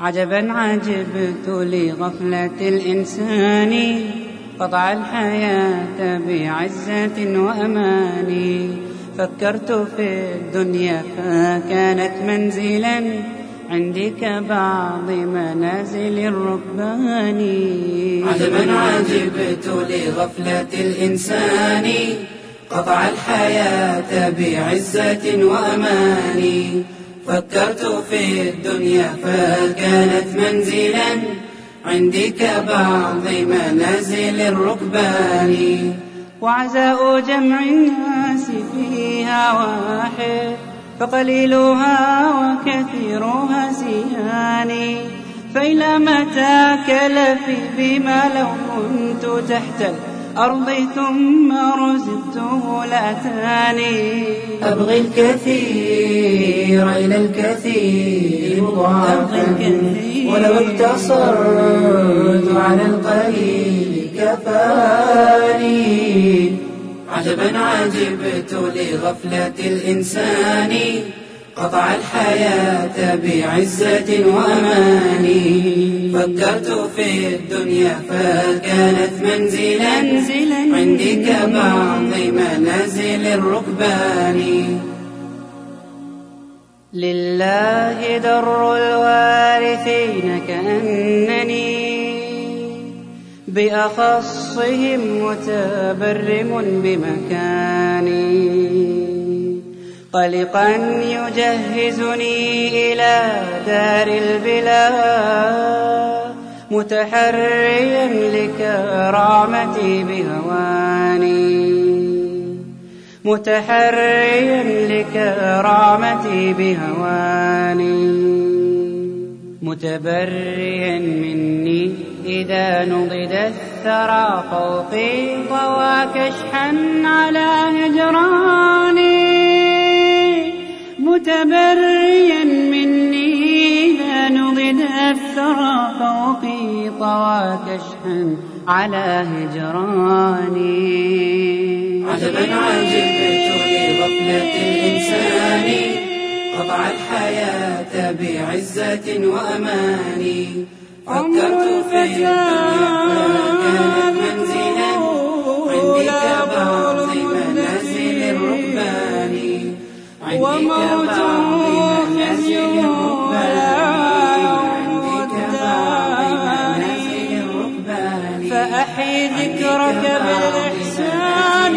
عجبا عجبت لغفلة الإنسان قطع الحياة بعزة وأمان. فكرت في الدنيا فكانت منزلا عندي كبعض منازل الركبان عجبا عجبت لغفلة الإنسان قطع الحياة بعزة وأمان. فكرت في الدنيا فكانت منزلا عندي كبعض منازل الركبان. وعزاء جمع الناس فيها واحد فقليلها وكثيرها سيان. فإلى متى كلفي بما لو كنت تحت الأرض ثم رزقته لأتاني أبغي الكثير إلى الكثير مضاعفا. ولو اقتصرت على القليل كفاني. عجبا عجبت لغفلة الإنسان. قطع الحياة بعزة وأمان. فكرت في الدنيا فكانت منزلا. عندي كبعض منازل الركبان. لله در الوارثين كأنني بأخصهم متبرم بمكاني. قلقا يجهزني إلى دار البلا متحريا لكرامتي بهواني. متحريا لكرامتي بهواني. متبريا مني إذا نضد الثرى فوقي طوى كشحا على هجراني متبريا مني إذا نضد الثرى فوقي طوى كشحا على هجراني. عجبا عجبت لغفلة الإنسان قطع الحياة بعزة وأمان فكرت في الدنيا فأحي ذكرك بالإحسان.